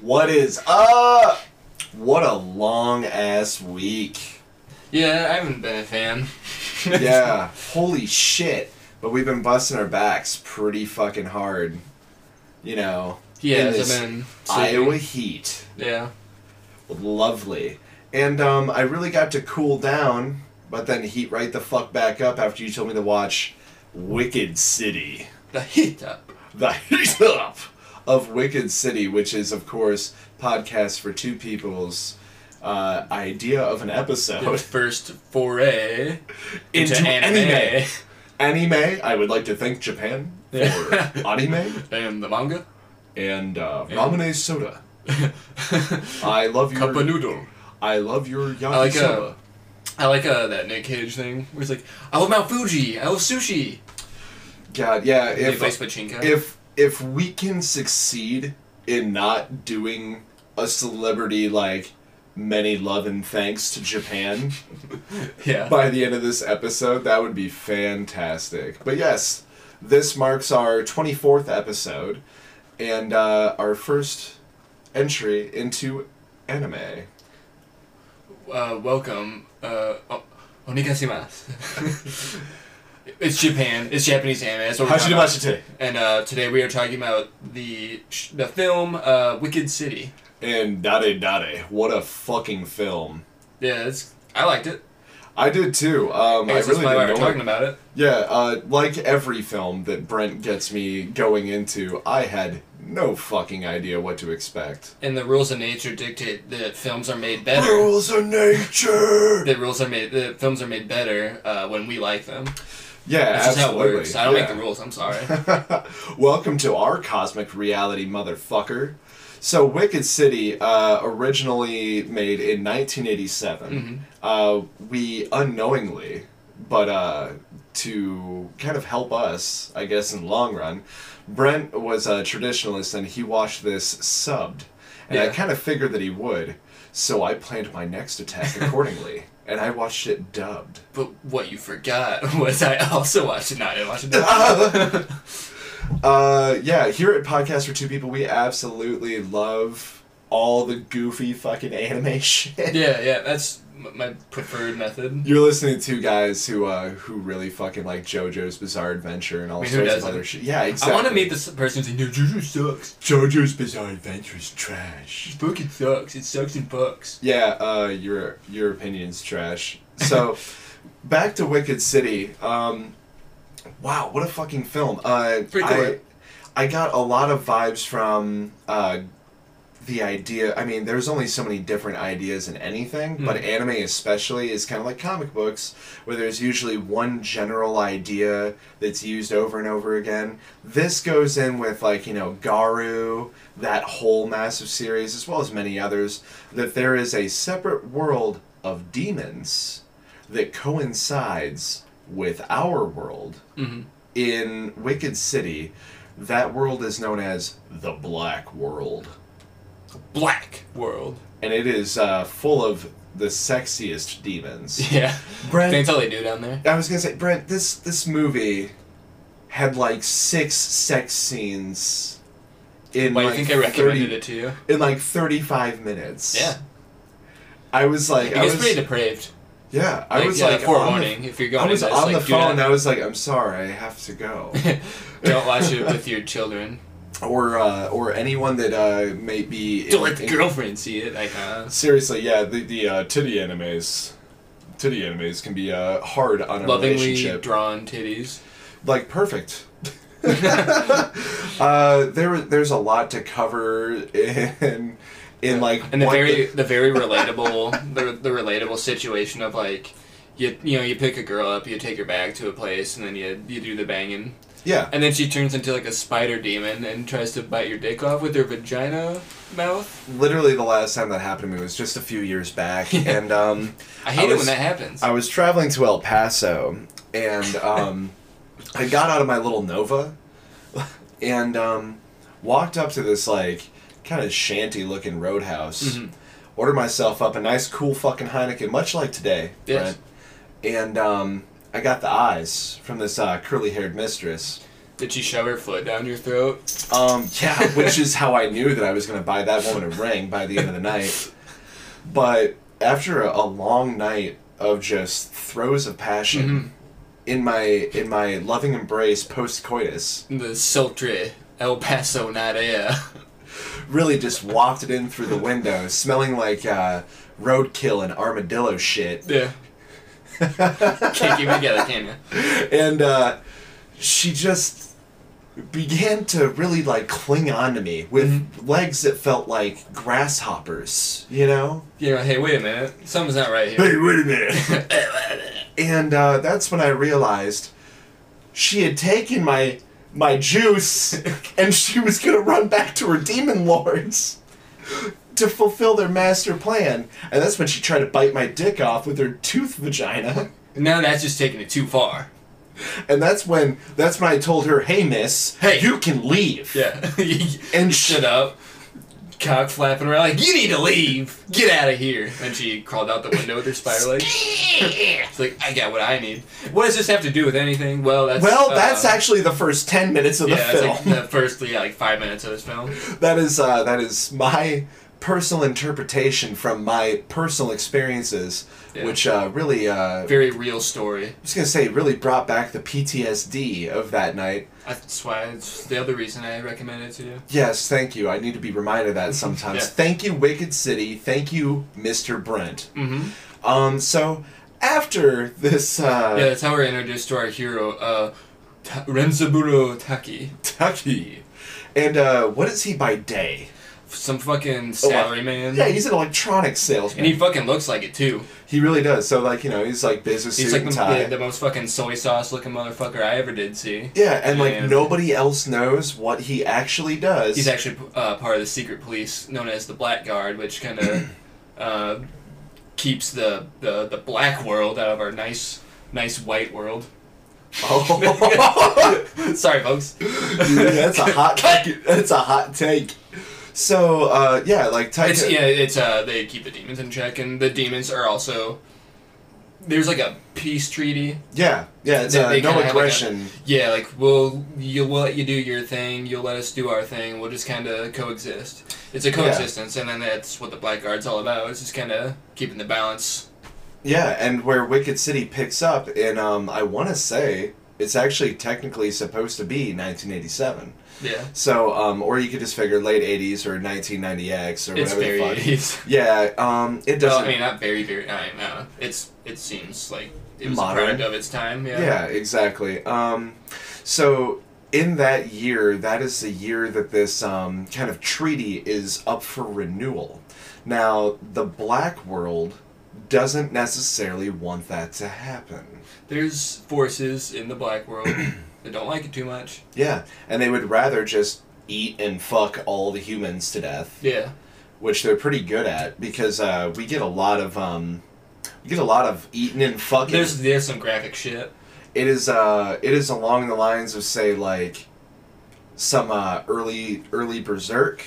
What is up? What a long ass week. Yeah, I haven't been a fan. Yeah, holy shit. But we've been busting our backs pretty fucking hard. You know, yeah, in this been sleeping. Iowa heat. Yeah. Lovely. And um, I really got to cool down, but then heat right the fuck back up after you told me to watch Wicked City. The heat up. The heat up of Wicked City, which is, of course, podcast for two people's uh, idea of an The episode. first foray Into into, anime. Anime, I would like to thank Japan for anime and the manga. and uh, And- ramen soda. I love your Cup of noodle. I love your yakisoba. like, uh, I like uh, that Nick Cage thing where he's like, I love Mount Fuji. I love sushi. God, yeah. If if if we can succeed in not doing a celebrity like many love and thanks to Japan yeah. by the end of this episode, that would be fantastic. But yes, this marks our 24th episode and uh, our first entry into anime. uh, welcome. Uh. it's Japan. It's Japanese anime. That's what we're talking about. Hashimashite. And uh, today we are talking about the sh- the film uh, Wicked City. And Dade Dade. What a fucking film. Yeah, it's I liked it. I did too. Um, I I really that's why didn't we're it. talking about it. Yeah, uh, like every film that Brent gets me going into, I had no fucking idea what to expect. And the rules of nature dictate that films are made better. Rules of nature. The rules are made. The films are made better uh, when we like them. Yeah, That's just how it absolutely. works. I don't yeah. make the rules. I'm sorry. Welcome to our cosmic reality, motherfucker. So, Wicked City, uh, originally made in 1987, uh, we unknowingly, but uh, to kind of help us, I guess, in the long run, Brent was a traditionalist and he watched this subbed. And I kind of figured that he would, so I planned my next attack accordingly. And I watched it dubbed. but what you forgot was I also watched it. No, I didn't watch it. Uh, yeah, here at Podcast for Two People, we absolutely love all the goofy fucking anime shit. yeah, yeah. That's my preferred method. You're listening to guys who uh who really fucking like JoJo's Bizarre Adventure and all I mean, sorts of other shit. Yeah, exactly. I want to meet this person who's like, no, JoJo sucks. JoJo's Bizarre Adventure is trash. It fucking sucks. It sucks in books. Yeah, uh, your your opinion's trash. So, back to Wicked City. Um, wow, what a fucking film. Uh, I. I got a lot of vibes from uh, the idea. I mean, there's only so many different ideas in anything, but Mhm. anime especially is kind of like comic books, where there's usually one general idea that's used over and over again. This goes in with like you know Garo, that whole massive series, as well as many others. That there is a separate world of demons that coincides with our world Mm-hmm. in Wicked City, that world is known as the Black World. Black world. And it is uh, full of the sexiest demons. Yeah. Brent, That's all they do down there. I was gonna say, Brent, this this movie had like six sex scenes in Why like do you think I recommended 30 it to you? in like thirty five minutes. Yeah. I was like, It I was, pretty depraved. yeah, I Like, was yeah, like, on the- forewarning. if you're going I was into this, on like, the phone. not- I was like, I'm sorry, I have to go. Don't watch it with your children. Or uh, or anyone that uh, may be let the in- girlfriend see it. Like, uh, Seriously, yeah, the the uh, titty animes, titty animes can be uh, hard on a lovingly relationship. drawn titties. like perfect. uh, there there's a lot to cover in in like and the very the very relatable the, the relatable situation of like you you know you pick a girl up you take her back to a place and then you you do the banging yeah and then she turns into like a spider demon and tries to bite your dick off with her vagina mouth literally the last time that happened to me was just a few years back and um I hate I it when that happens I was traveling to El Paso, and um, I got out of my little Nova, and um, walked up to this like kind of shanty-looking roadhouse. Mhm. Ordered myself up a nice, cool fucking Heineken, much like today, Yes. Brent. And um, I got the eyes from this uh, curly-haired mistress. Did she shove her foot down your throat? Um, yeah, which is how I knew that I was going to buy that woman a ring by the end of the night. But after a, a long night of just throes of passion, Mhm. in my in my loving embrace post coitus, The sultry El Paso night air. really just wafted in through the window, smelling like uh, roadkill and armadillo shit. Yeah. Can't keep it together, can you? and uh, she just began to really like cling on to me with Mm-hmm. legs that felt like grasshoppers, you know? You know, hey, wait a minute. Something's not right here. Hey, wait a minute. and uh, that's when I realized she had taken my my juice and she was gonna run back to her demon lords to fulfill their master plan. And that's when she tried to bite my dick off with her tooth vagina. now that's just taking it too far. And that's when that's when I told her, "Hey, miss, Hey. you can leave." Yeah. And shut up, cock flapping around like, you need to leave. Get out of here. And she crawled out the window with her spider legs. It's like, I got what I need. What does this have to do with anything? Well, that's Well, uh, that's actually the first ten minutes of the yeah, it's film. like the first yeah, like five minutes of this film. that is uh, that is my personal interpretation from my personal experiences, Yeah. which uh, really, uh, Very real story. I was gonna say, really brought back the PTSD of that night. That's why it's the other reason I recommend it to you. Yes, thank you. I need to be reminded of that sometimes. Yeah. Thank you, Wicked City. Thank you, Mr. Brent. Mm-hmm. Um, so after this, uh, Yeah, that's how we're introduced to our hero, uh, Ta- Renzaburo Taki. Tucky, and uh, what is he by day? Some fucking Oh, salaryman. Yeah, he's an electronics salesman. and he fucking looks like it too. He really does. So like you know, he's like business He's suit like and the, tie. the, the most fucking soy sauce looking motherfucker I ever did see. yeah, and like nobody else knows what he actually does. He's actually uh, part of the secret police known as the Black Guard, which kind of uh, keeps the, the the black world out of our nice nice white world. oh, Sorry, folks. that's a hot. take. That's a hot take. So uh, yeah, like Taika. It's yeah, it's uh they keep the demons in check, and the demons are also there's like a peace treaty. yeah, yeah. It's uh, no kinda like, a- aggression. Yeah, like we'll you'll let you do your thing, you'll let us do our thing. We'll just kind of coexist. It's a coexistence, and then that's what the Blackguard's all about. It's just kind of keeping the balance. Yeah, and where Wicked City picks up, and um, I want to say it's actually technically supposed to be 1987. Yeah, So, um, or you could just figure late 80s or 1990X or it's whatever very. the fuck. It's, Yeah, um, it doesn't. I mean, not very, very. I uh, it's it seems like it was Modern. a product of its time. Yeah. yeah. exactly. Um, so in that year, that is the year that this um, kind of treaty is up for renewal. Now, the Black World doesn't necessarily want that to happen. There's forces in the black world don't like it too much. Yeah, and they would rather just eat and fuck all the humans to death, Yeah. which they're pretty good at because uh, we get a lot of um, we get a lot of eating and fucking. There's there's some graphic shit. it is uh, it is along the lines of say like some uh, early early berserk,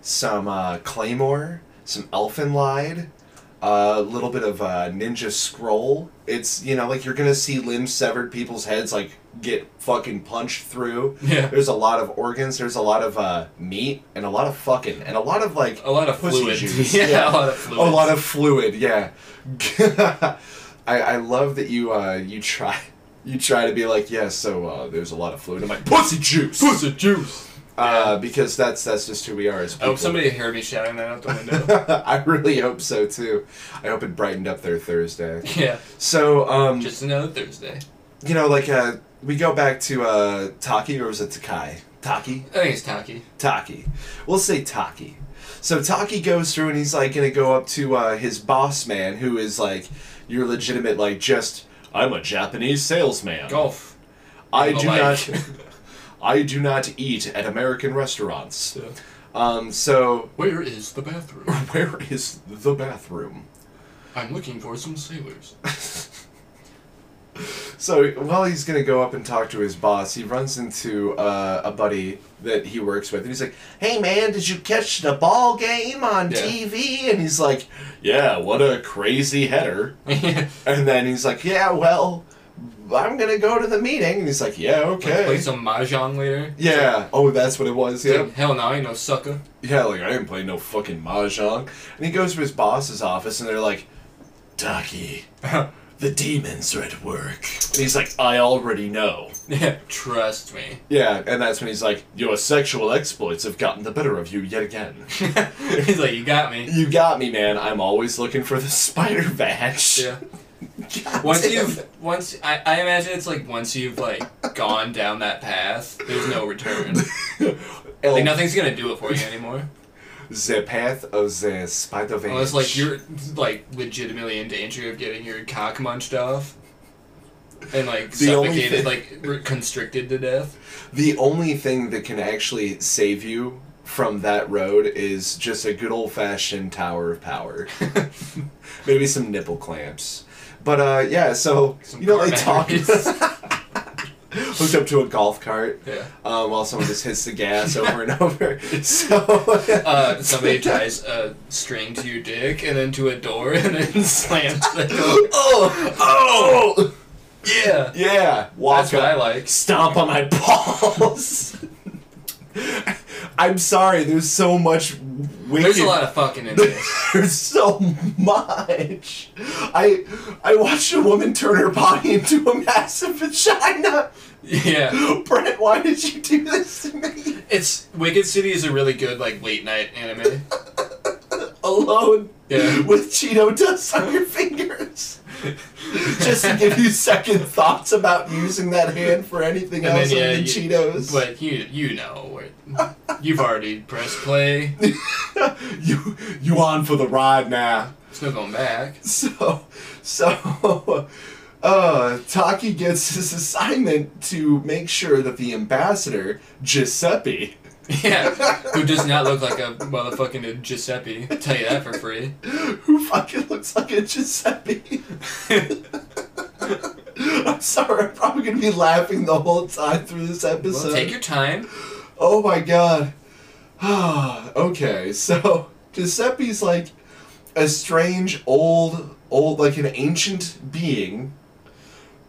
some uh, claymore, some Elfen Lied. A little bit of uh, ninja scroll. It's you know like you're gonna see limbs severed, people's heads like get fucking punched through. Yeah. There's a lot of organs. There's a lot of uh, meat and a lot of fucking and a lot of like A lot of pussy fluid. juice. yeah, a lot of fluid. a lot of fluid. Yeah. I I love that you uh you try you try to be like yeah so uh, there's a lot of fluid. I'm like pussy juice. pussy juice. Uh, because that's that's just who we are as I hope somebody heard me shouting that out the window. I really hope so too. I hope it brightened up their Thursday. yeah. So um Just another Thursday. you know like uh we go back to uh Taki or was it Takai? Taki? I think it's Taki. Taki. We'll say Taki. So Taki goes through and he's like gonna go up to uh, his boss man, who is like your legitimate like just I'm a Japanese salesman. Golf. I do like. not I do not eat at American restaurants. Yeah. Um so Where is the bathroom? where is the bathroom? I'm looking for some sailors. So while he's gonna go up and talk to his boss, he runs into uh, a buddy that he works with, and he's like, "Hey man, did you catch the ball game on Yeah. TV?" And he's like, "Yeah, what a crazy header." And then he's like, "Yeah, well, I'm gonna go to the meeting. And he's like, yeah, Like, okay. play some mahjong later. yeah. Oh, that's what it was. Yeah. like, hell no, I ain't no sucker. Yeah, like I didn't play no fucking mahjong. And he goes to his boss's office, and they're like, Taki, the demons are at work. And he's like, I already know. yeah, trust me. Yeah, and that's when he's like, Your sexual exploits have gotten the better of you yet again. He's like, you got me. you got me, man. I'm always looking for the spider badge. Yeah. God Once damn you've once I, I imagine it's like once you've like gone down that path, there's no return. Like nothing's gonna do it for you anymore. The path of the spider badge. Unless like you're like legitimately in danger of getting your cock munched off. And like The suffocated, thing- like constricted to death. The only thing that can actually save you from that road is just a good old fashioned tower of power. Maybe some nipple clamps. But uh yeah, so Some you know they talk. hooked up to a golf cart Yeah. um, while someone just hits the gas over and over. So Uh, somebody ties a string to your dick and then to a door and then slams the door. Oh oh Yeah. yeah. Walk That's what I like. stomp on my balls. I'm sorry, there's so much wicked There's a lot of fucking in this. There's so much. I I watched a woman turn her body into a massive vagina. Yeah. Brent, why did you do this to me? It's Wicked City is a really good like late night anime. Alone Yeah. with Cheeto dust on your fingers. Just to give you second thoughts about using that hand for anything And else then, other yeah, than you- Cheetos. But you you know you've already pressed play. you you on for the ride now. There's no going back. So, so, uh, Taki gets his assignment to make sure that the ambassador, Giuseppe, Yeah. Who does not look like a motherfucking Giuseppe. Tell you that for free. who fucking looks like a Giuseppe. I'm sorry, I'm probably gonna be laughing the whole time through this episode. Well, take your time. Oh my god. okay, so Giuseppe's like a strange old old like an ancient being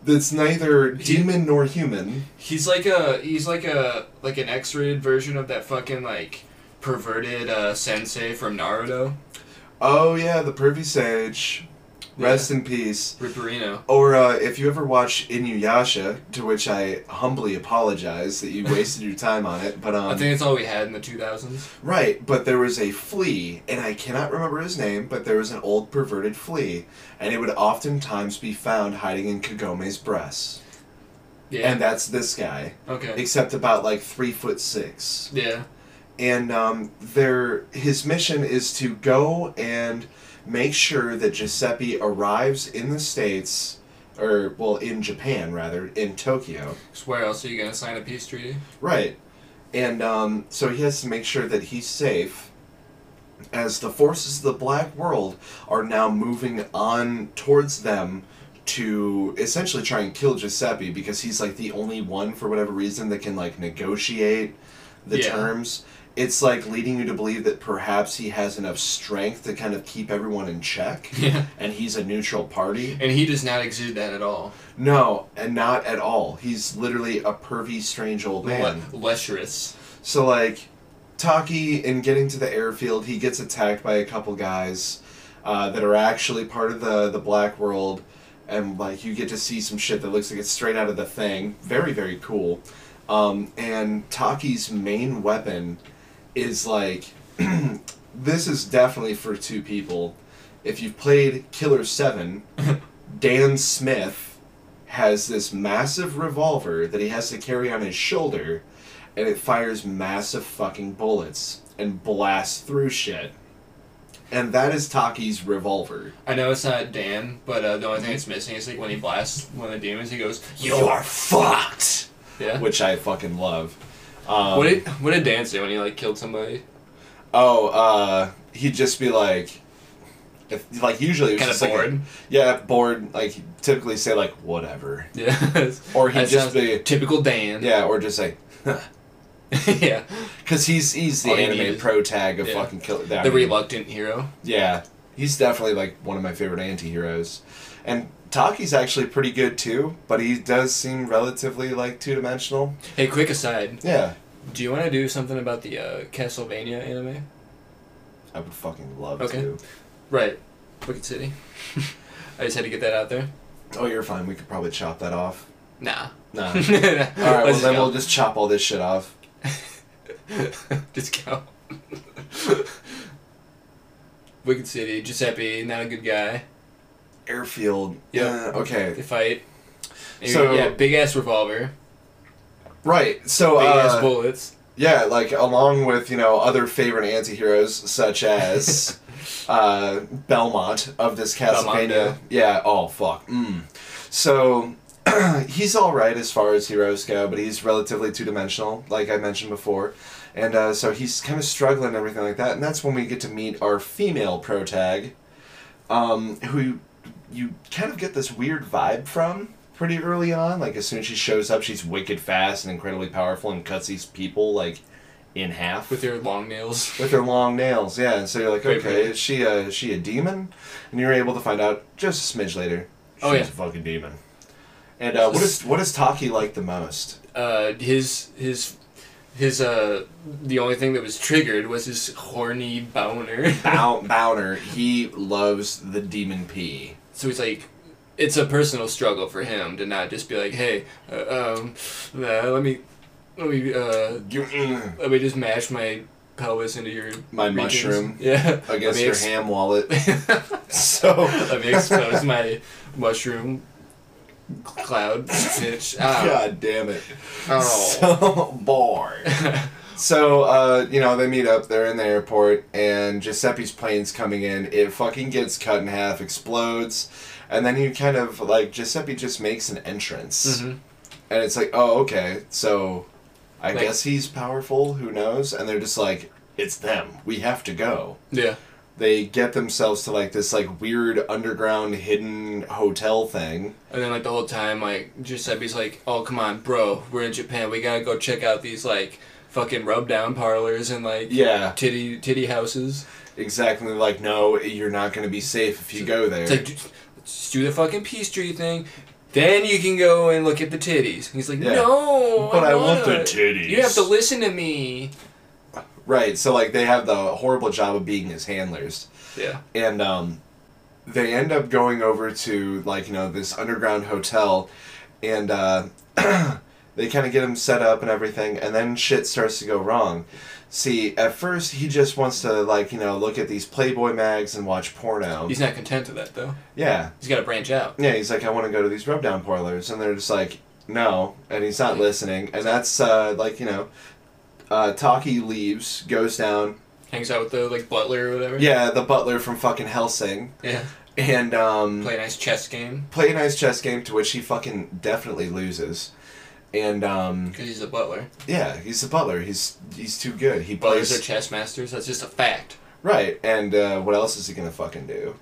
that's neither demon nor human. He's like a he's like a like an X-rated version of that fucking like perverted uh, sensei from Naruto. Oh yeah, the pervy sage. Rest in peace. Ripperino. Or uh, if you ever watch Inuyasha, to which I humbly apologize that you wasted your time on it, but um, I think it's all we had in the 2000s. Right, but there was a flea, and I cannot remember his name, but there was an old perverted flea, and it would oftentimes be found hiding in Kagome's breasts. Yeah. And that's this guy, okay. except about like three foot six. Yeah. And um, their his mission is to go and make sure that Giuseppe arrives in the states, or well, in Japan rather, in Tokyo. Where else are you gonna sign a peace treaty? Right. And um, so he has to make sure that he's safe as the forces of the black world are now moving on towards them to essentially try and kill Giuseppe because he's like the only one for whatever reason that can like negotiate the Yeah. terms. It's like leading you to believe that perhaps he has enough strength to kind of keep everyone in check Yeah. and he's a neutral party. And he does not exude that at all. No, and not at all. He's literally a pervy strange old man. Le- lecherous. So like, Taki in getting to the airfield, he gets attacked by a couple guys uh, that are actually part of the the black world, and like you get to see some shit that looks like it's straight out of the thing. Very very cool. Um, and Taki's main weapon is like, this is definitely for two people. If you've played Killer Seven, Dan Smith has this massive revolver that he has to carry on his shoulder and it fires massive fucking bullets and blasts through shit. And that is Taki's revolver. I know it's not Dan, but uh, the only thing it's missing is like when he blasts one of the demons, he goes, You are fucked! Yeah. Which I fucking love. Um, What did What did Dan say when he like killed somebody? Oh, uh, he'd just be like, if, like usually it was just like a- bored? yeah, bored. Like he'd typically say like whatever, Yeah. or he'd That just be typical Dan. yeah, or just say yeah. because he's he's the All anime pro tag of Yeah. fucking kill. I The mean, reluctant hero. Yeah, He's definitely like one of my favorite anti-heroes. And Taki's actually pretty good too, but he does seem relatively like two-dimensional. Hey, quick aside. Yeah. Do you want to do something about the uh, Castlevania anime? I would fucking love Okay. to. Right. Wicked City. I just had to get that out there. Oh, you're fine. We could probably chop that off. Nah. Nah. All right, right, well then we'll just chop all this shit off. just go. Wicked City, Giuseppe, not a good guy. Airfield. Yeah. Okay. They fight. And So- yeah, big ass revolver, Right. So. big ass Uh, bullets. yeah, like along with you know other favorite anti-heroes such as uh, Belmont of this Belmont, Castlevania. yeah. Oh fuck. Mm. So. he's all right as far as heroes go, but he's relatively two-dimensional, like I mentioned before, and uh, so he's kind of struggling and everything like that. And that's when we get to meet our female protag, um, who you kind of get this weird vibe from pretty early on. Like as soon as she shows up, she's wicked fast and incredibly powerful and cuts these people like in half With their long nails. with her long nails. Yeah, and so you're like, okay, is she a is she a demon? And you're able to find out just a smidge later. She's Oh, yeah. a fucking demon. And uh, what is what does Taki like the most? Uh, his his his uh the only thing that was triggered was his horny boner. Bow- Bowner. He loves the demon pee. So he's like, it's a personal struggle for him to not just be like, hey, uh, um, uh, let me let me uh let me just mash my pelvis into your My regions." mushroom Yeah. against your ex- ham wallet. so Let me expose my mushroom cloud bitch. Ow. God damn it. Oh. So bored. So, uh, you know, they meet up, they're in the airport, and Giuseppe's plane's coming in. It fucking gets cut in half, explodes, and then you kind of, like, Giuseppe just makes an entrance. Mhm. And it's like, oh, okay, so I Like- guess he's powerful, who knows? And they're just like, it's them, we have to go. Yeah. They get themselves to, like, this, like, weird underground hidden hotel thing. And then like the whole time, like Giuseppe's like, "Oh come on, bro, we're in Japan. We gotta go check out these like fucking rub down parlors and like Yeah, titty titty houses." exactly. Like, no, you're not going to be safe if you go there. It's like, "Just- let's do the fucking peace tree thing. Then you can go and look at the titties. He's like, Yeah. no, But I want the titties." You have to listen to me. Right, so like they have the horrible job of being his handlers. Yeah. And um they end up going over to like, you know, this underground hotel and uh they kind of get him set up and everything and then shit starts to go wrong. See, at first he just wants to like, you know, look at these Playboy mags and watch porno. He's not content with that though. yeah. He's got to branch out. Yeah, he's like I want to go to these rubdown parlors and they're just like no, and he's not listening. And that's uh like, you know, uh Taki leaves, goes down. Hangs out with the like butler or whatever. Yeah, the butler from fucking Hellsing. Yeah. and um, Play play, a nice chess game Play a nice chess game to which he fucking definitely loses. And um, because he's a butler. yeah, he's a butler. He's he's too good. He Butlers plays are chess masters. That's just a fact. right. And uh, what else is he gonna fucking do?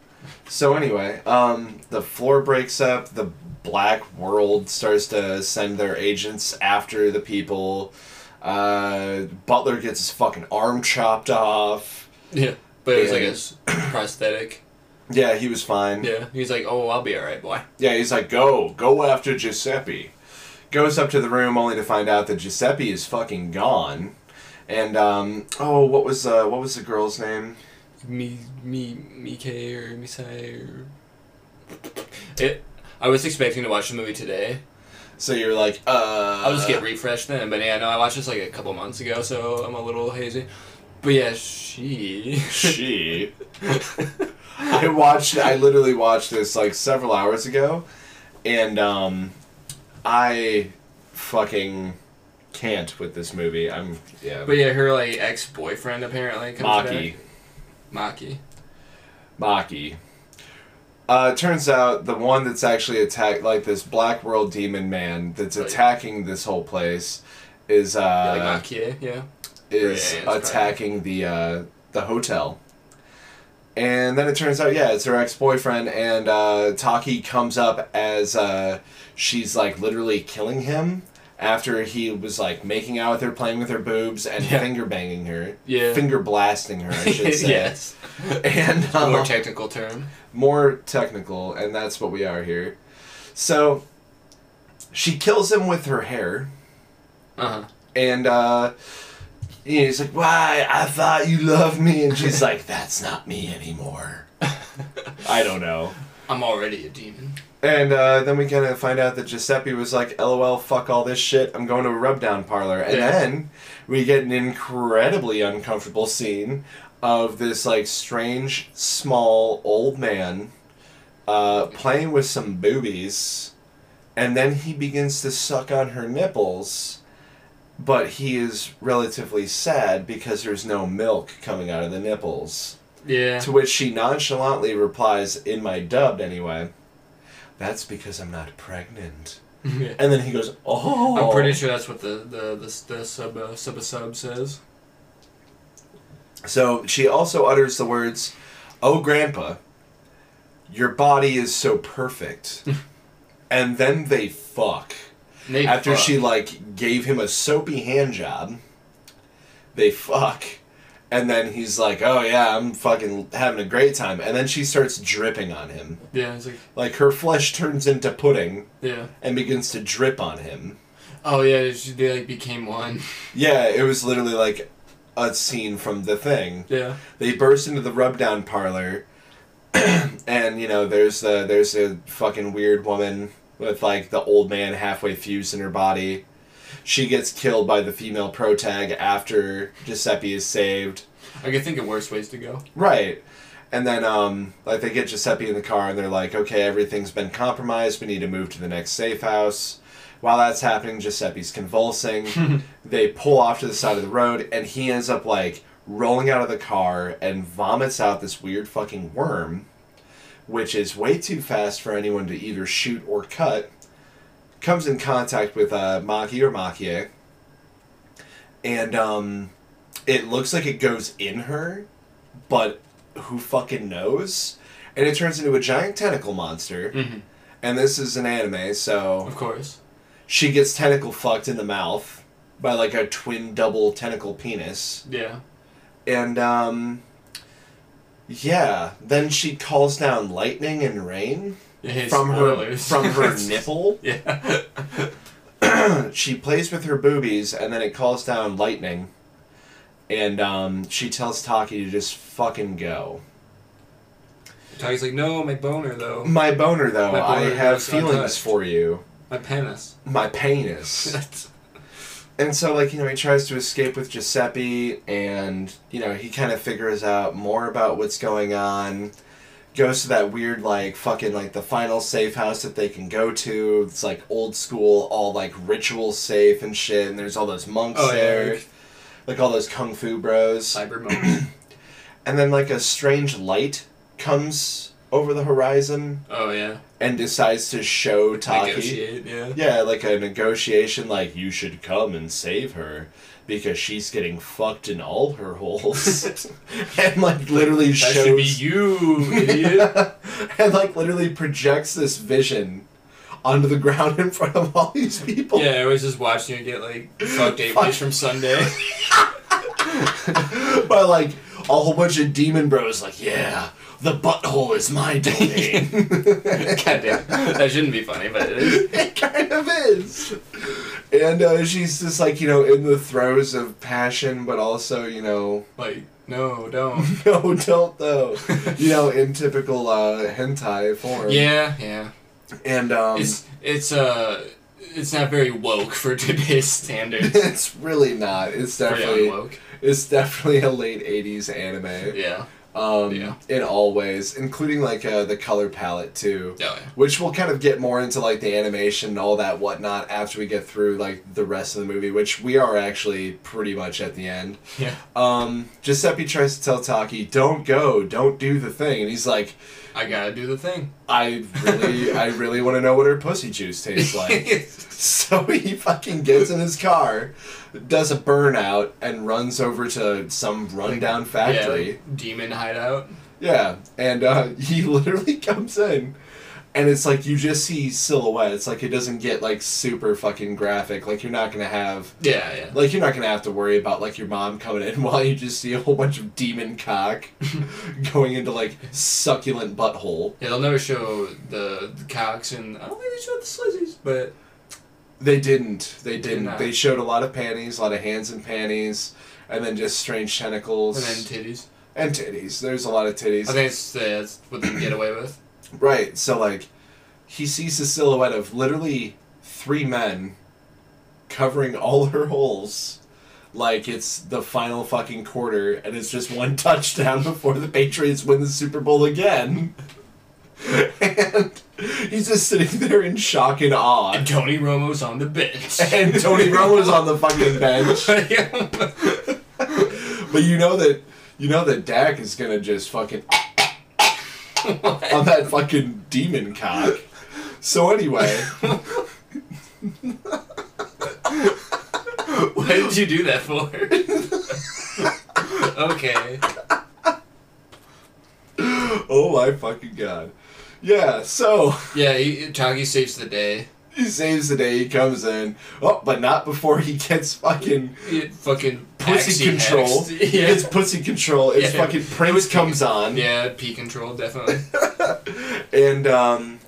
So anyway, um, the floor breaks up. The black world starts to send their agents after the people. Uh, Butler gets his fucking arm chopped off. Yeah. But it was like a prosthetic. Yeah, he was fine. Yeah. He's like, oh, I'll be alright, boy. Yeah, he's like, go, go after Giuseppe. Goes up to the room only to find out that Giuseppe is fucking gone. And um, oh, what was uh, what was the girl's name? Me, me, Mike or Misai or. It. I was expecting to watch the movie today. So you're like, uh, I'll just get refreshed then. But yeah, no, I watched this like a couple months ago, so I'm a little hazy. But yeah, she. she. I watched. I literally watched this like several hours ago, and um, I fucking can't with this movie. I'm yeah. But yeah, her like ex boyfriend apparently comes Maki. back. Maki. Maki. Uh, turns out the one that's actually attacked, like this black world demon man that's Right. attacking this whole place, is uh, yeah, like Maki, yeah. is Yeah, attacking the uh, the hotel. And then it turns out, yeah, it's her ex boyfriend, and uh, Taki comes up as uh, she's like literally killing him after he was like making out with her, playing with her boobs, and Yeah. finger banging her, Yeah. finger blasting her, I should say. yes. and uh, More technical term. more technical, and that's what we are here. So she kills him with her hair, Uh huh. and uh, you know, he's like, "Why? I thought you loved me," and she's like, "That's not me anymore." I don't know. I'm already a demon. And uh, then we kind of find out that Giuseppe was like, "LOL, fuck all this shit. I'm going to a rub down parlor." And Yeah. then we get an incredibly uncomfortable scene of this like strange, small old man uh, playing with some boobies, and then he begins to suck on her nipples. But he is relatively sad because there's no milk coming out of the nipples. Yeah. To which she nonchalantly replies, in my dubbed anyway, that's because I'm not pregnant. Yeah. And then he goes, oh. I'm pretty sure that's what the the the, the sub uh, sub sub says. So she also utters the words, oh, grandpa, your body is so perfect. and then they fuck. They After fuck. she, like, gave him a soapy hand job, they fuck. And then he's like, oh, yeah, I'm fucking having a great time. And then she starts dripping on him. Yeah, it's like Like, her flesh turns into pudding. yeah. and begins to drip on him. Oh yeah, she- they like became one. Yeah, it was literally like a scene from the thing. Yeah. They burst into the rub down parlor, and you know there's the there's a fucking weird woman with like the old man halfway fused in her body. She gets killed by the female protag after Giuseppe is saved. I can think of worse ways to go. Right. And then um like they get Giuseppe in the car and they're like, okay, everything's been compromised, we need to move to the next safe house. While that's happening, Giuseppe's convulsing. they pull off to the side of the road and he ends up like rolling out of the car and vomits out this weird fucking worm, which is way too fast for anyone to either shoot or cut. Comes in contact with uh, Maki or Makie, and um, it looks like it goes in her, but who fucking knows? And it turns into a giant tentacle monster. Mm-hmm. And this is an anime, so Of course. she gets tentacle fucked in the mouth by like a twin double tentacle penis. Yeah. And um yeah, then she calls down lightning and rain Yeah, from her from her nipple. yeah. she plays with her boobies and then it calls down lightning. And um she tells Taki to just fucking go. Taki's like, no, my boner though. My boner though, My I boner have feelings untouched. for you. My penis. My penis. And so, like, you know, he tries to escape with Giuseppe, and, you know, he kind of figures out more about what's going on. Goes to that weird, like, fucking, like, the final safe house that they can go to. It's, like, old school, all, like, ritual safe and shit, and there's all those monks Oh, there. like- Like, all those kung fu bros. Cyber mode. And then, like, a strange light comes over the horizon oh yeah. And decides to show Taki. Yeah. Yeah, like a negotiation, like you should come and save her because she's getting fucked in all her holes, and like literally That shows should be you, idiot. and like literally projects this vision onto the ground in front of all these people. yeah, I was just watching you get like fucked eight days from Sunday. by like a whole bunch of demon bros, like yeah, the butthole is my domain. God damn. That shouldn't be funny, but it is. it kind of is. And uh, she's just like you know in the throes of passion, but also you know Like, no, don't. no, don't though. you know, in typical uh, hentai form. Yeah, yeah. And um, It's it's uh it's not very woke for today's standards. it's really not. It's definitely it's definitely a late '80s anime. Yeah. Um, Yeah. in all ways, including like uh, the color palette too. Oh yeah. Which we'll kind of get more into like the animation and all that whatnot after we get through like the rest of the movie, which we are actually pretty much at the end. Yeah. Um, Giuseppe tries to tell Taki, "Don't go, don't do the thing," and he's like, I gotta do the thing. I really, I really want to know what her pussy juice tastes like. so he fucking gets in his car, does a burnout, and runs over to some rundown Yeah, factory. like demon hideout. Yeah, and uh, he literally comes in, and it's like you just see silhouettes. Like it doesn't get like super fucking graphic. Like you're not gonna have Yeah, yeah. like you're not gonna have to worry about like your mom coming in while you just see a whole bunch of demon cock going into like succulent butthole. Yeah, they'll never show the, the cocks and I don't think they show the slizzies, but They didn't. They did didn't. not. They showed a lot of panties, a lot of hands and panties, and then just strange tentacles and then titties. and titties. There's a lot of titties. I think it's, that's what they can get away with. Right. So like, he sees the silhouette of literally three men covering all her holes. Like it's the final fucking quarter, and it's just one touchdown before the Patriots win the Super Bowl again. and he's just sitting there in shock and awe. And Tony Romo's on the bench. And Tony Romo's on the fucking bench. But you know that you know that Dak is gonna just fucking on that fucking demon cock. So anyway, Why did you do that for? okay. oh my fucking god. Yeah, so Yeah, he, Taki saves the day. he saves the day, he comes in. Oh, but not before he gets fucking fucking pussy control. hexed. He Yeah. gets pussy control. It's Yeah. fucking Prince comes on. Yeah, P control, definitely. And um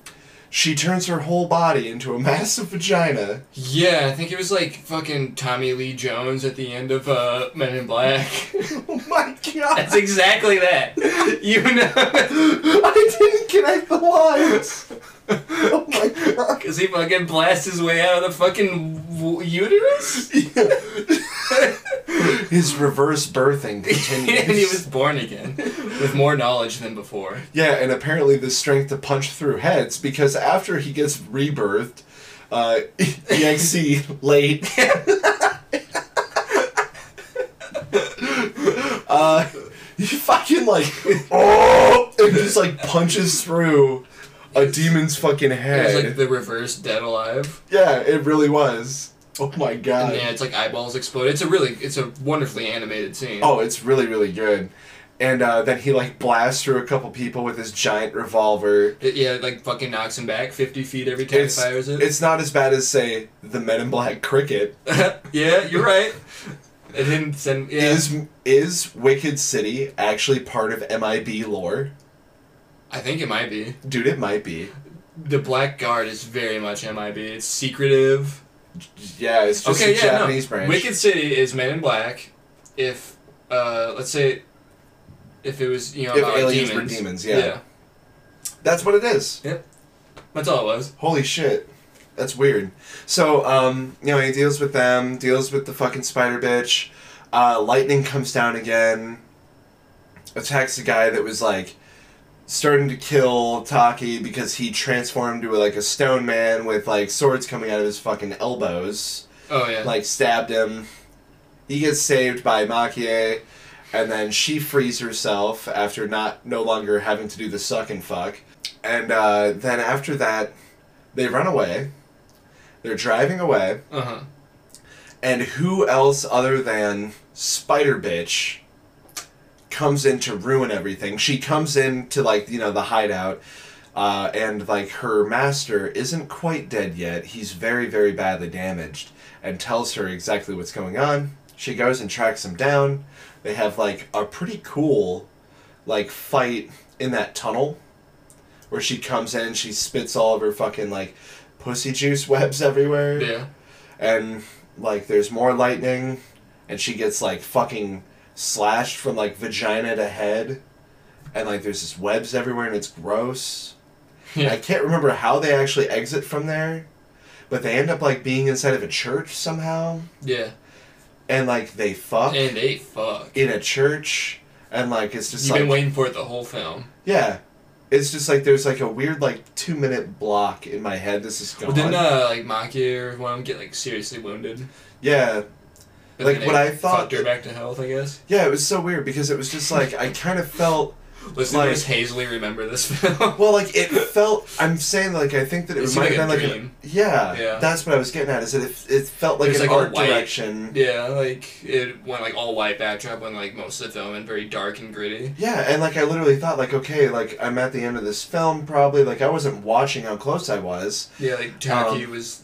she turns her whole body into a massive vagina. Yeah, I think it was like fucking Tommy Lee Jones at the end of uh, Men in Black. Oh my god. That's exactly that. You know? I didn't connect the lines. Oh my god. Because he fucking blasts his way out of the fucking w- uterus? His reverse birthing continues. and he was born again with more knowledge than before. Yeah, and apparently the strength to punch through heads because after he gets rebirthed, uh, EXC late. uh, he fucking like, oh, and just like punches through a demon's fucking It head. was like the reverse Dead Alive. yeah, it really was. Oh my god. And yeah, it's like eyeballs explode. It's a really, it's a wonderfully animated scene. Oh, it's really, really good. And uh, then he like blasts through a couple people with his giant revolver. It, yeah, like fucking knocks him back 50 feet every time It's, he fires it. it's not as bad as say the Men in Black cricket. yeah, you're right. It didn't send. Yeah. Is is Wicked City actually part of MIB lore? I think it might be. Dude, it might be. The Black Guard is very much MIB. It's secretive. Yeah, it's just okay, a yeah, Japanese no. branch. Wicked City is Men in Black. If, uh, let's say, if it was you know If about aliens were demons. demons, yeah. That's what it is. Yep. That's all it was. Holy shit. That's weird. So, um, you know, he deals with them, deals with the fucking spider bitch. Uh, lightning comes down again, attacks the guy that was like starting to kill Taki because he transformed into like a stone man with like swords coming out of his fucking elbows. Oh yeah. Like stabbed him. He gets saved by Makie, and then she frees herself after not no longer having to do the suck and fuck. And uh, then after that, they run away. They're driving away, uh huh. and who else other than Spider Bitch comes in to ruin everything? She comes in to like you know the hideout. Uh, and like her master isn't quite dead yet. He's very, very badly damaged, and tells her exactly what's going on. She goes and tracks him down. They have like a pretty cool, like fight in that tunnel, where she comes in, she spits all of her fucking like pussy juice webs everywhere Yeah. and like there's more lightning and she gets like fucking slashed from like vagina to head and like there's this webs everywhere and it's gross And i can't remember how they actually exit from there but they end up like being inside of a church somehow Yeah. and like they fuck And they fuck. in a church and like it's just You've like been waiting for it the whole film. yeah it's just like there's like a weird like two minute block in my head this is gone Well, didn't uh, like Maki or one of them get like seriously wounded? yeah But Like, what I thought fucked her back to health, I guess. Yeah, it was so weird because it was just like I kind of felt Listen Like- Hazley remember this film. Well, like it felt. I'm saying like I think that it, It might have like been like a, yeah, Yeah. That's what I was getting at. Is that it, it felt like There's, an like, art white- direction. yeah, like it went like all white backdrop when like most of the film and very dark and gritty. Yeah, and like I literally thought like okay, like I'm at the end of this film probably like I wasn't watching how close I was Yeah, like Jackie Um, was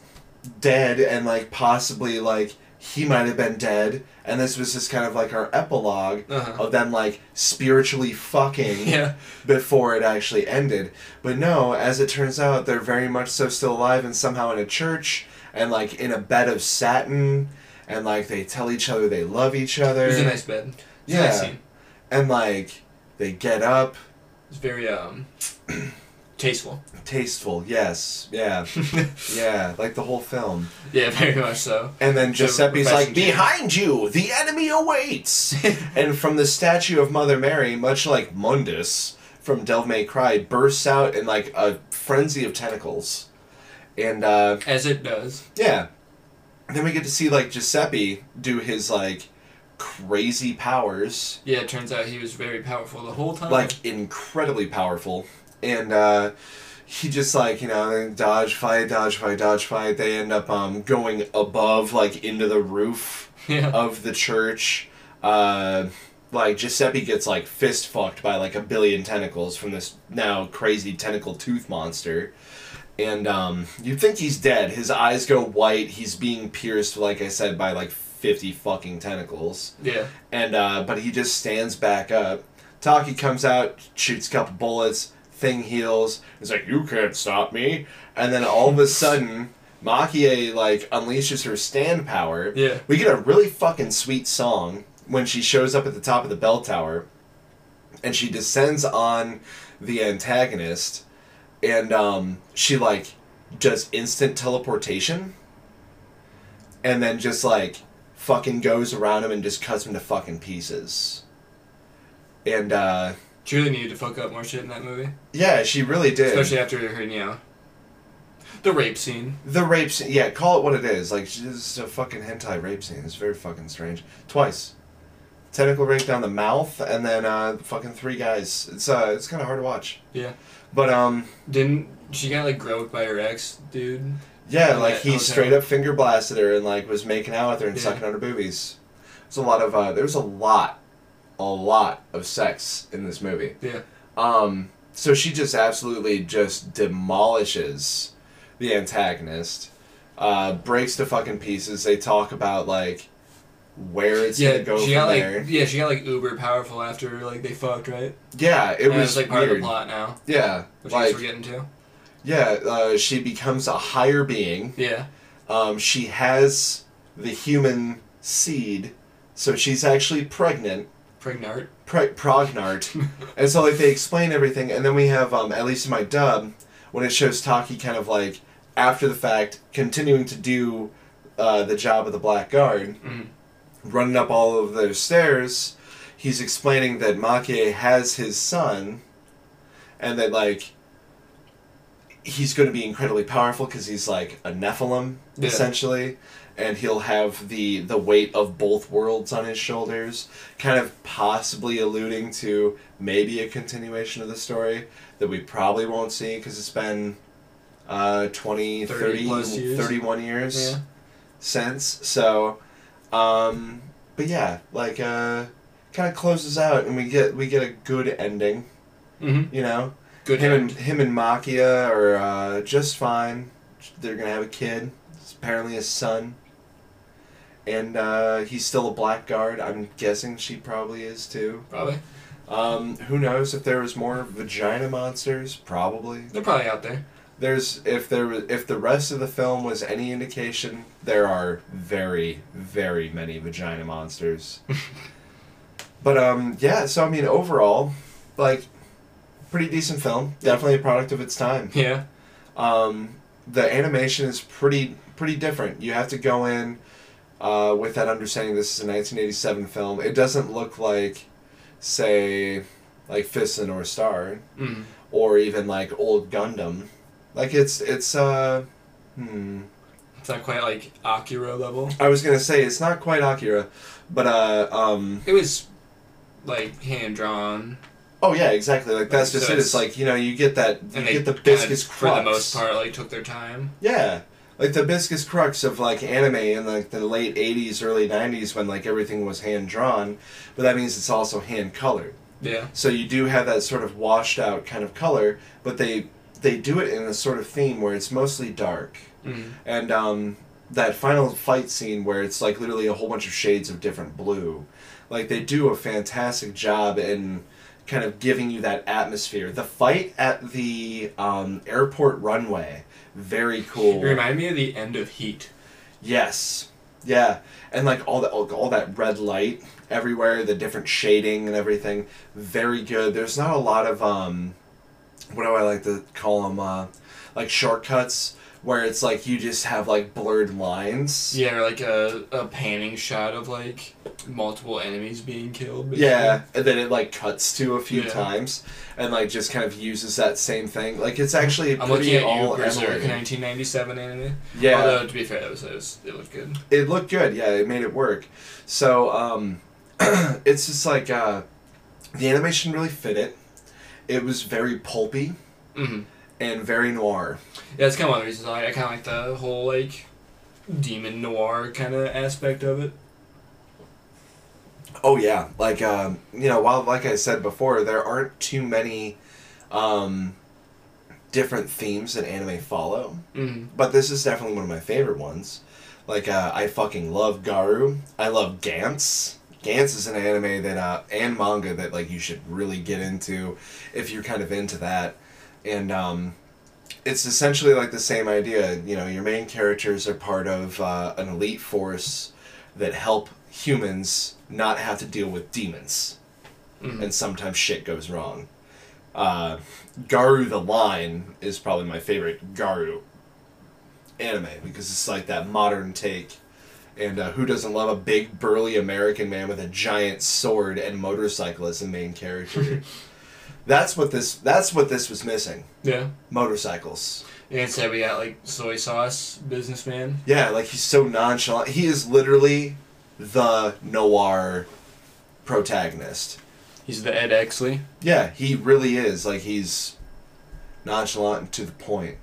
dead and like possibly like he might have been dead and this was just kind of like our epilogue uh-huh. of them like spiritually fucking Yeah. before it actually ended. But no, as it turns out, they're very much so still alive and somehow in a church and like in a bed of satin and like they tell each other they love each other. It was a nice bed. It was a Yeah. nice and like they get up, It's very um tasteful. tasteful, yes, yeah, yeah, like the whole film. yeah, very much so. And then Giuseppe's like. "Behind you, the enemy awaits." and from the statue of Mother Mary, much like Mundus from Devil May Cry, bursts out in like a frenzy of tentacles. And uh, As it does. yeah, then we get to see like Giuseppe do his like crazy powers, Yeah, it turns out he was very powerful the whole time. like incredibly powerful, and uh, he just like you know dodge fight, dodge fight, dodge fight. They end up um, going above like into the roof yeah. of the church. Uh, like Giuseppe gets like fist fucked by like a billion tentacles from this now crazy tentacle tooth monster. And um, you'd think he's dead. His eyes go white. He's being pierced, like I said, by like fifty fucking tentacles. yeah. And uh, but he just stands back up. Taki comes out, shoots a couple bullets. Thing heals. He's like, "You can't stop me." And then all of a sudden, Makie like unleashes her stand power. Yeah. We get a really fucking sweet song when she shows up at the top of the bell tower, and she descends on the antagonist, and um, she like does instant teleportation, and then just like fucking goes around him and just cuts him to fucking pieces. And uh, She really needed to fuck up more shit in that movie. yeah, she really did. Especially after her, you know, the rape scene. The rape scene, yeah, call it what it is. Like, just a fucking hentai rape scene. It's very fucking strange. Twice. Tentacle rape down the mouth, and then uh, fucking three guys. It's uh, it's kind of hard to watch. Yeah. But um, Didn't she got like groped by her ex dude? yeah, like he straight up finger blasted her and like was making out with her and Yeah. sucking on her boobies. There's a lot of uh, there's a lot, a lot of sex in this movie. Yeah. Um, so she just absolutely just demolishes the antagonist, uh, breaks to fucking pieces. They talk about like where it's yeah, gonna go she from got there. like yeah, she got like uber powerful after like they fucked, right? yeah, it And was like part weird. of the plot now, Yeah, which like we're getting to. yeah, uh, she becomes a higher being. Yeah. Um, she has the human seed, so she's actually pregnant. Pregnant. Pre- Prognart. and so like they explain everything, and then we have um, at least in my dub when it shows Taki kind of like after the fact continuing to do uh, the job of the Black Guard, Mhm. running up all of those stairs. He's explaining that Makie has his son, and that like he's going to be incredibly powerful because he's like a Nephilim Yeah. essentially, and he'll have the the weight of both worlds on his shoulders, kind of possibly alluding to maybe a continuation of the story that we probably won't see because it's been uh, 20, 30 30, years. 31 years Yeah. since. So, um, but yeah, like uh, kind of closes out, and we get we get a good ending. Mm-hmm. You know, Good him end. and him and Makie are uh, just fine. They're gonna have a kid. It's apparently his son. And uh, he's still a blackguard. I'm guessing she probably is too. Probably. Um, who knows if there was more vagina monsters? Probably. They're probably out there. There's if there was if the rest of the film was any indication, there are very very many vagina monsters. but um yeah, so I mean overall, like pretty decent film. Definitely a product of its time. Yeah. Um, the animation is pretty pretty different. You have to go in uh, with that understanding. This is a 1987 film. It doesn't look like, say, like Fist the North Star Mm. or even like old Gundam. Like it's it's uh hmm. It's not quite like Akira level. I was gonna say it's not quite Akira, but uh um It was like hand drawn. Oh yeah, exactly. Like that's Like, just so it. It's it's- like you know you get that you And get the biscuits for the most part, like took their time. Yeah, like the biscuits crux of like anime in like the late '80s, early '90s when like everything was hand drawn, but that means it's also hand colored. Yeah. So you do have that sort of washed out kind of color, but they they do it in a sort of theme where it's mostly dark. Mm. And um, that final fight scene where it's like literally a whole bunch of shades of different blue, like they do a fantastic job in kind of giving you that atmosphere. The fight at the um, airport runway, very It cool. reminded me of the end of Heat. Yes, yeah, and like all that all, all that red light everywhere, the different shading and everything, very good. There's not a lot of um, what do I like to call them? Uh, like shortcuts where it's like you just have like blurred lines. Yeah, or like a, a panning shot of like multiple enemies being killed. basically. Yeah, and then it like cuts to a few Yeah. times, and like just kind of uses that same thing. Like it's actually I'm pretty looking at all you, Berserk, emulated. 1997 anime. Yeah, Although to be fair, that was, it, was it looked good. it looked good. Yeah, it made it work. So um, it's just like uh, the animation really fit it. It was very pulpy hmm and very noir. Yeah, that's kind of one of the reasons I, I kind of like the whole like demon noir kind of aspect of it. Oh yeah, like um, you know, while like I said before, there aren't too many um, different themes that anime follow. hmm But this is definitely one of my favorite ones. Like uh, I fucking love Garo. I love Gantz. Gantz is an anime that uh, and manga that like you should really get into if you're kind of into that. And um, it's essentially like the same idea. You know, your main characters are part of uh, an elite force that help humans not have to deal with demons hmm and sometimes shit goes wrong. Uh, Garo the Line is probably my favorite Garo anime because it's like that modern take. And uh, who doesn't love a big burly American man with a giant sword and motorcycle as the main character? that's what this. That's what this was missing. Yeah. Motorcycles. And instead we got like soy sauce businessman. Yeah, like he's so nonchalant. He is literally the noir protagonist. He's the Ed Exley. Yeah, he really is. Like he's nonchalant and to the point.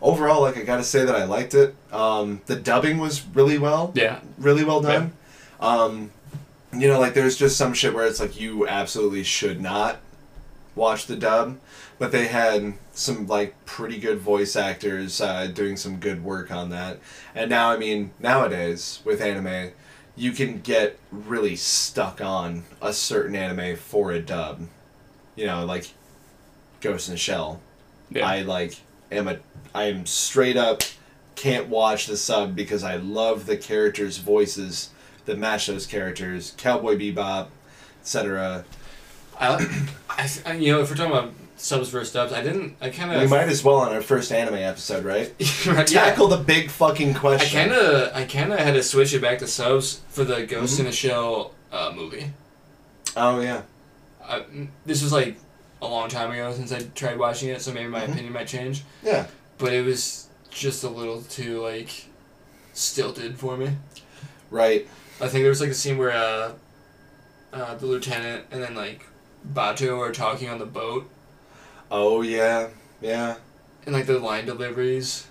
Overall, like I gotta say that I liked it. Um, the dubbing was really well, Yeah. really well done. Um, you know, like there's just some shit where it's like you absolutely should not watch the dub, but they had some like pretty good voice actors uh, doing some good work on that. And now, I mean, nowadays with anime, you can get really stuck on a certain anime for a dub. You know, like Ghost in the Shell. Yeah. I like am a I am straight up can't watch the sub because I love the characters' voices that match those characters. Cowboy Bebop, etc. I, I, you know, if we're talking about subs versus dubs, I didn't. I kind of. We might as well on our first anime episode, right? yeah. Tackle the big fucking question. I kind of, I kind of had to switch it back to subs for the Ghost Mhm. in the Shell uh, movie. Oh yeah. I, this was like a long time ago since I tried watching it, so maybe my Mhm. opinion might change. Yeah. But it was just a little too like stilted for me. Right. I think there was like a scene where uh, uh, the lieutenant and then like Batou are talking on the boat, Oh yeah. Yeah. and like the line deliveries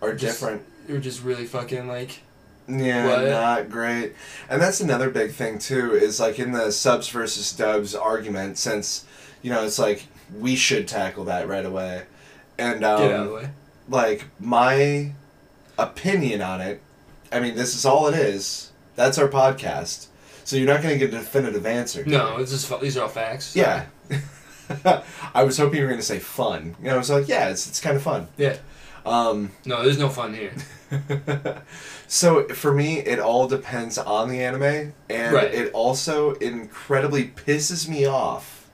Are Just- different. were just really fucking like. Yeah, What? not great. And that's another big thing too, is like in the subs versus dubs argument, since you know, it's like we should tackle that right away. And um Get out of the way. like my opinion on it i mean this is all it is that's our podcast so you're not going to get a definitive answer No, it's just these are all facts. yeah i was hoping you were going to say fun you know i was like yeah it's, it's kind of fun Yeah. um, No, there's no fun here. so for me it all depends on the anime and Right. it also incredibly pisses me off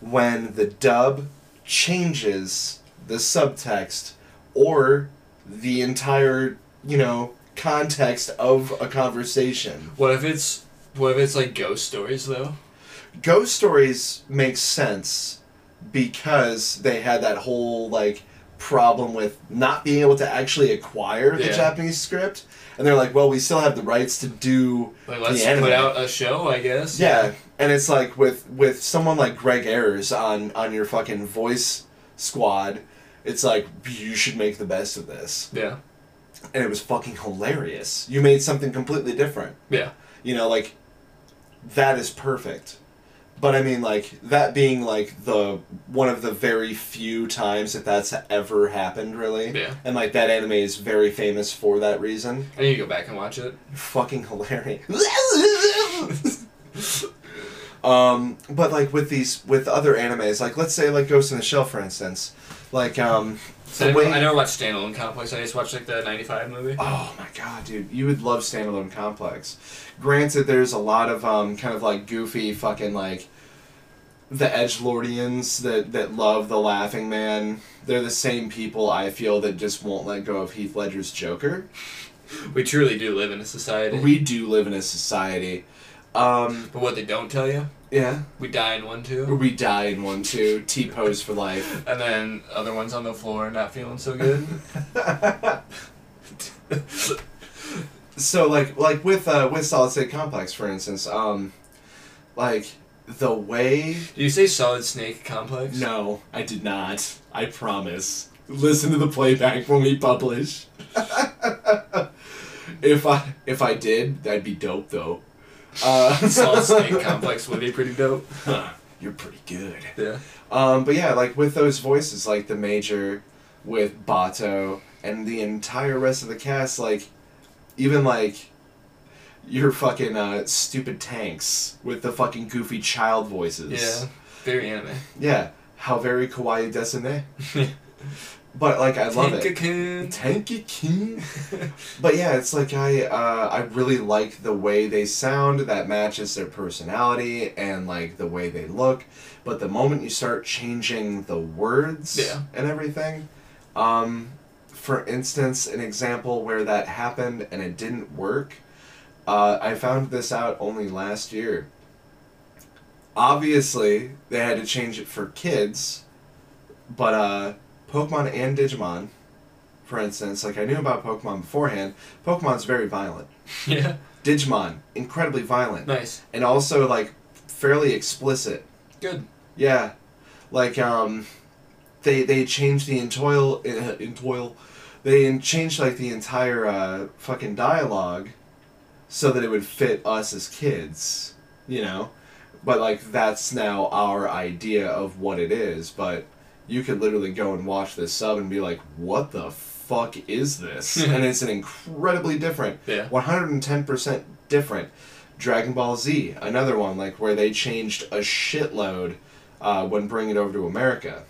when the dub changes the subtext or the entire you know context of a conversation What if it's what if it's like ghost stories though? ghost stories make sense because they had that whole like problem with not being able to actually acquire the Yeah. japanese script and they're like well we still have the rights to do Like let's The anime. put out a show, I guess. Yeah, and it's like with with someone like Greg Ayres on on your fucking voice squad, it's like you should make the best of this, Yeah. and it was fucking hilarious. You made something completely different. Yeah. You know, like that is perfect. But I mean, like that being like the one of the very few times that that's ever happened, really. Yeah. And like that anime is very famous for that reason. I need to go back and watch it. Fucking hilarious. um, but like with these with other animes, like let's say like Ghost in the Shell, for instance, like um, So I, way- never, I never watched Standalone Complex. I just watched like the '95 movie. Oh my god, dude, you would love Standalone Complex. Granted, there's a lot of um, kind of like goofy fucking like the edge lordians that that love the Laughing Man. They're the same people I feel that just won't let go of Heath Ledger's Joker. We truly do live in a society. We do live in a society. Um, but what they don't tell you, yeah, we die in one too, we die in one too. T pose for life. and then other ones on the floor not feeling so good. so like like with uh, with Solid State Complex, for instance, um, like the way Did you say Solid Snake Complex? No, I did not. I promise. Listen to the playback when we publish. if I if I did, that'd be dope though. Uh, Solid Snake Complex would be pretty dope. You're pretty good. Yeah. Um, but yeah, like with those voices, like the major, with Batou, and the entire rest of the cast, like even like your fucking uh, stupid tanks with the fucking goofy child voices. Yeah. Very anime. Yeah, how very kawaii desune. but like I love it. Tenka-kun. Tanky King. but yeah, it's like I uh, I really like the way they sound that matches their personality and like the way they look. But the moment you start changing the words Yeah. and everything, um, for instance, an example where that happened and it didn't work, uh, I found this out only last year. Obviously, they had to change it for kids, but uh, Pokemon and Digimon, for instance, like I knew about Pokemon beforehand. Pokemon's very violent. Yeah. Digimon, incredibly violent, Nice. and also like fairly explicit. Good. Yeah, like um, they they changed the intoil uh, intoil, they in- changed like the entire uh, fucking dialogue, so that it would fit us as kids, you know, but like that's now our idea of what it is. But you could literally go and watch this sub and be like, what the fuck is this? and it's an incredibly different, Yeah. one hundred and ten percent different. Dragon Ball Z, another one like where they changed a shitload uh, when bringing it over to America.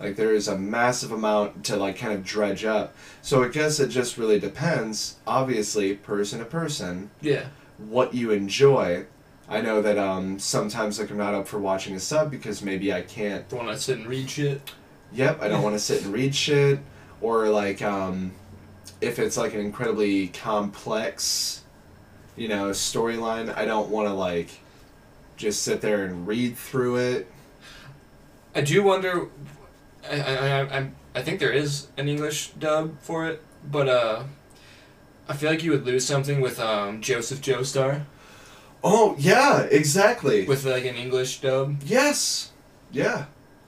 Like there is a massive amount to like kind of dredge up. So I guess it just really depends, obviously, person to person, Yeah. what you enjoy. I know that um, sometimes like I'm not up for watching a sub because maybe I can't. Don't want to sit and read shit. Yep, I don't want to sit and read shit, or like um, if it's like an incredibly complex, you know, storyline, I don't want to like just sit there and read through it. I do wonder. I I I I'm, think there is an English dub for it, but uh, I feel like you would lose something with um Joseph Joestar Oh yeah, exactly. with like an English dub. Yes. Yeah.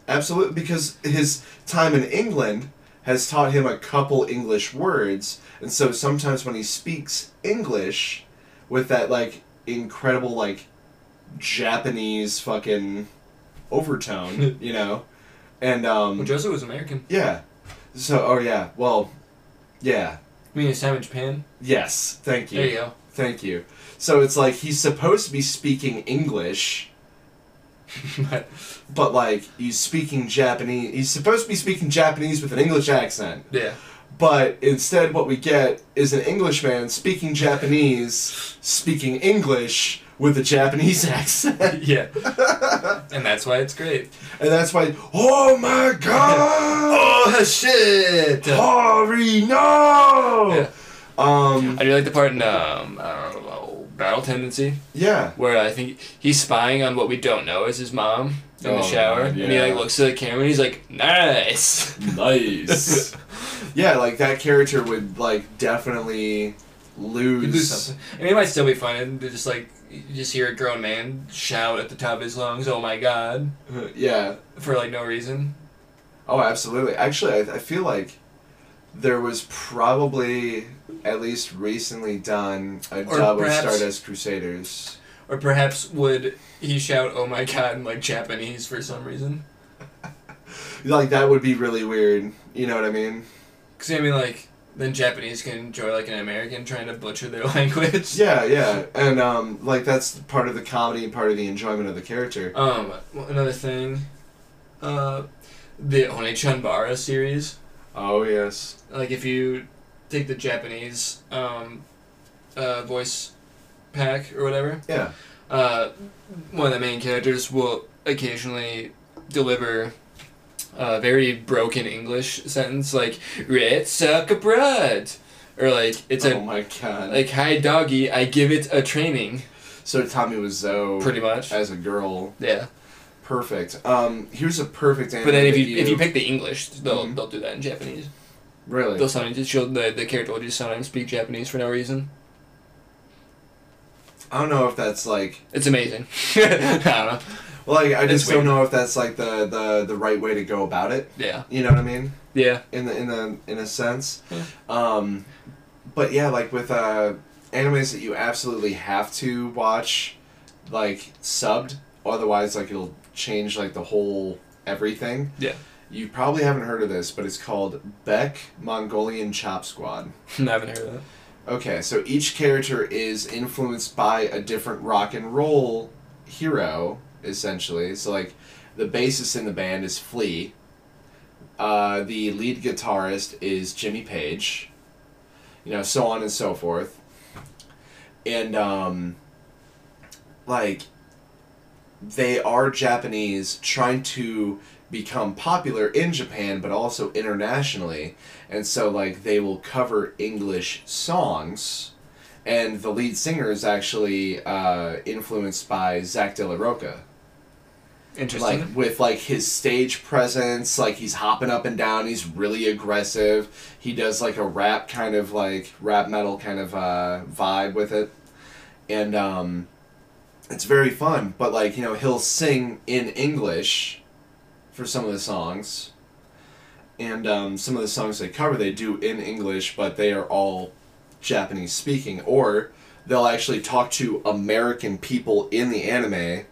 Absolutely. Because his time in England has taught him a couple English words. And so sometimes when he speaks English with that, like, incredible, like, Japanese fucking overtone, you know? And, Well, um, Joseph was American. yeah. So, oh, yeah. Well, yeah. I mean, his time in Japan. Yes. Thank you. There you go. Thank you. So it's like he's supposed to be speaking English but but like he's speaking Japanese. He's supposed to be speaking Japanese with an English accent, yeah, but instead, what we get is an Englishman speaking Japanese, speaking English with a Japanese accent, yeah, and that's why it's great. and that's why. Oh my God! Oh shit! Hurry, no! Yeah. Um. I do like the part in um, I don't know, Battle Tendency Yeah. where I think he's spying on what we don't know is his mom in Oh, the shower, God, and he like looks at the camera and he's like, "Nice." Nice. yeah, like that character would like definitely lose. Lose something. I mean, it might still be fun. And just like you just hear a grown man shout at the top of his lungs, "Oh my god!" Yeah. for like no reason. Oh, absolutely. Actually, I, I feel like there was probably at least recently done a Or dub perhaps- of Stardust Crusaders. Or perhaps would he shout "Oh my god" in like Japanese for some reason? Like that would be really weird. You know what I mean? Because I mean, like then Japanese can enjoy like an American trying to butcher their language. Yeah, yeah, and um, like that's part of the comedy and part of the enjoyment of the character. Um, another thing, uh, the Onechanbara series. Oh yes. Like if you take the Japanese um, uh, voice pack or whatever, Yeah. uh, one of the main characters will occasionally deliver a very broken English sentence like "Red suck a bread," or like it's oh a my god. like "Hi doggy, I give it a training." so Tommy Wiseau Pretty much. as a girl. Yeah. Perfect. Um, here's a perfect anime. But then if that you, if you pick the English, they'll Mhm. they'll do that in Japanese. really, They'll sometimes just show the the character will just sometimes speak Japanese for no reason. I don't know if that's like It's amazing. I don't know. well, like, I just don't know if that's like the, the the right way to go about it. Yeah. You know what I mean? Yeah. In the in the in a sense. Yeah. Um, but yeah, like with uh, animes that you absolutely have to watch, like subbed, otherwise like it'll change like the whole everything. Yeah. You probably haven't heard of this, but it's called Beck Mongolian Chop Squad. I haven't heard of that. Okay, so each character is influenced by a different rock and roll hero, essentially. So, like, the bassist in the band is Flea. Uh, the lead guitarist is Jimmy Page. You know, so on and so forth. And, um, like, they are Japanese trying to become popular in Japan, but also internationally and so like they will cover English songs, and the lead singer is actually uh, influenced by Zack De La Rocha. Interesting. Like with like his stage presence, like he's hopping up and down. He's really aggressive. He does like a rap kind of like rap metal kind of uh, vibe with it, and um, it's very fun. But like you know he'll sing in English for some of the songs and um, some of the songs they cover they do in English, but they are all Japanese speaking, or they'll actually talk to American people in the anime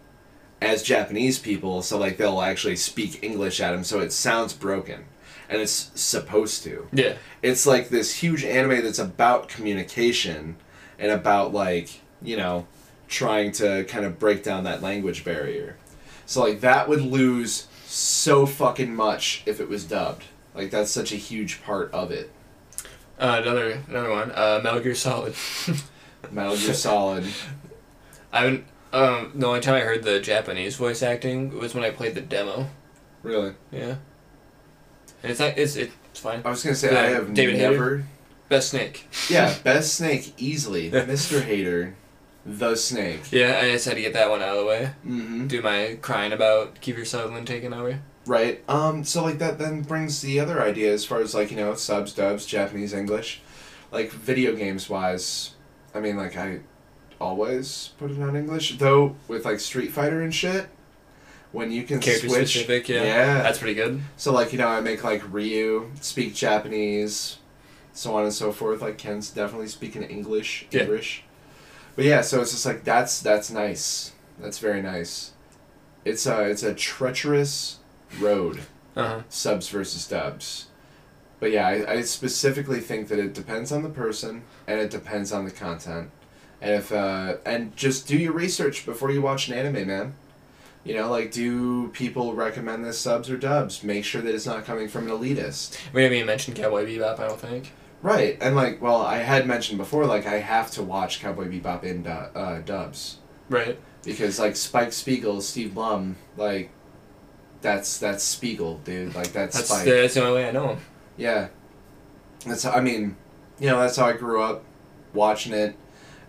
as Japanese people, so like they'll actually speak English at them, so it sounds broken, and it's supposed to. yeah. It's like this huge anime that's about communication and about like you know trying to kind of break down that language barrier. So like that would lose so fucking much if it was dubbed. Like that's such a huge part of it. Uh, another another one. Uh, Metal Gear Solid. Metal Gear Solid. I haven't. Um, the only time I heard the Japanese voice acting was when I played the demo. Really? Yeah. And it's not. It's it's fine. I was gonna say Yeah, I have David never. Best Snake. Yeah, best snake easily. Mr. Hayter, the snake. Yeah, I just had to get that one out of the way. Mm-hmm. Do my crying about keep Kiefer Sutherland taking over. Right. Um. So like that then brings the other idea as far as like you know subs, dubs, Japanese, English, like video games wise. I mean, like I always put it on English though with like Street Fighter and shit. When you can Character switch. specific, yeah. Yeah. That's pretty good. So like you know I make like Ryu speak Japanese, so on and so forth. Like Ken's definitely speaking English, Yeah. English. But yeah, so it's just like that's that's nice. That's very nice. It's a it's a treacherous road Uh huh. subs versus dubs. But yeah, I, I specifically think that it depends on the person and it depends on the content. And if uh and just do your research before you watch an anime, man. You know, like do people recommend this subs or dubs? Make sure that it's not coming from an elitist. We haven't even mentioned Cowboy Bebop. I don't think. Right. And like, well, I had mentioned before like I have to watch Cowboy Bebop in du- uh, dubs Right. because like Spike Spiegel, Steve Blum, like that's that's Spiegel, dude. Like that's, That's Spike. the, that's the only way I know him. Yeah. That's I mean, you know, that's how I grew up watching it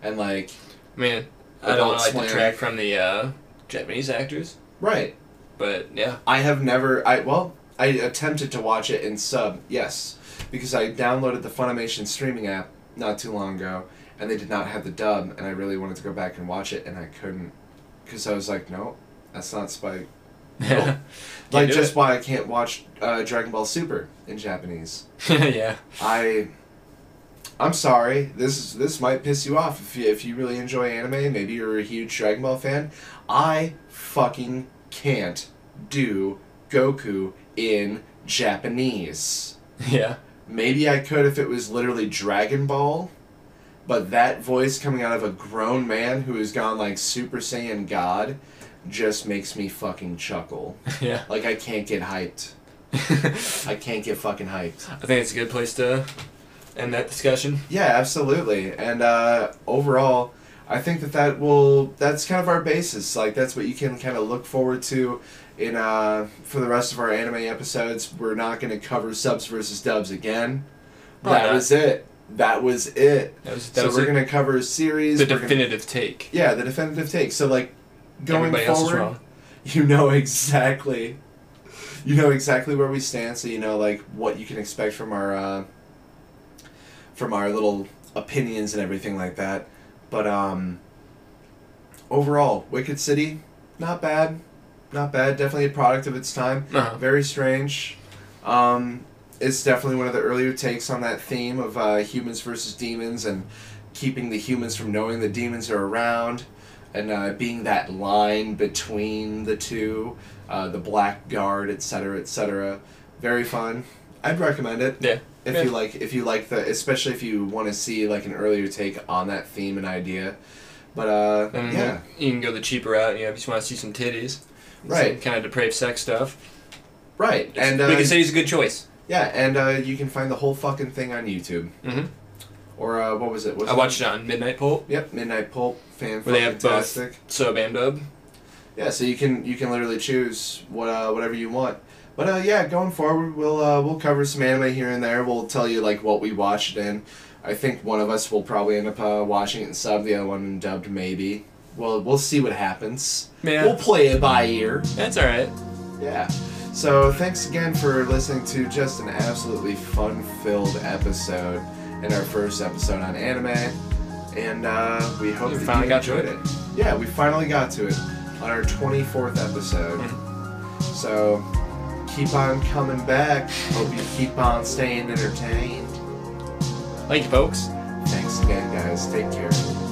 and like I mean, I don't want to like detract from the uh, Japanese actors, right. but yeah. I have never I well, I attempted to watch it in sub, yes, because I downloaded the Funimation streaming app not too long ago and they did not have the dub, and I really wanted to go back and watch it, and I couldn't, because I was like, no, that's not Spike. Like just it. why I can't watch uh, Dragon Ball Super in Japanese. yeah. I I'm sorry. This is this might piss you off if you, if you really enjoy anime. Maybe you're a huge Dragon Ball fan. I fucking can't do Goku in Japanese. Yeah. Maybe I could if it was literally Dragon Ball, but that voice coming out of a grown man who has gone like Super Saiyan God just makes me fucking chuckle. Yeah. Like I can't get hyped. I I can't get fucking hyped. I think it's a good place to end that discussion. Yeah, absolutely. And uh, overall, I think that that will that's kind of our basis. Like that's what you can kind of look forward to in uh, for the rest of our anime episodes. We're not going to cover subs versus dubs again. Probably that not. was it. That was it. That was, that so was we're going to cover a series. the we're gonna- definitive take. yeah, the definitive take. So like going Everybody forward, you know exactly you know exactly where we stand so you know like what you can expect from our uh, from our little opinions and everything like that but um overall wicked city not bad not bad definitely a product of its time Uh-huh. very strange um it's definitely one of the earlier takes on that theme of uh, humans versus demons and keeping the humans from knowing the demons are around and uh, being that line between the two, uh, the blackguard, etc., etc. Very fun. I'd recommend it Yeah. If Yeah. you like. If you like the, especially if you want to see like an earlier take on that theme and idea. But uh, And yeah, you can go the cheaper route. You know, if you just want to see some titties, Right. Kind of depraved sex stuff. right. And uh, we can say City's a good choice. yeah, and uh, you can find the whole fucking thing on YouTube. Mm-hmm. Or uh, what was it? Was I watched it on Midnight Pulp, Yep, Midnight Pulp. Fan Where they have both. fantastic. sub and dub. Yeah, so you can you can literally choose what uh, whatever you want. But uh, yeah, going forward, we'll uh, we'll cover some anime here and there. We'll tell you like what we watched in. I think one of us will probably end up uh, watching it in sub, the other one in dubbed maybe. Well, we'll see what happens. Yeah. We'll play it by ear. That's all right. Yeah. So thanks again for listening to just an absolutely fun-filled episode in our first episode on anime, and uh, we hope We that finally you got to enjoyed it. Yeah, we finally got to it on our twenty-fourth episode. Mm-hmm. So keep on coming back. Hope you keep on staying entertained. Thank you, folks. Thanks again, guys. Take care.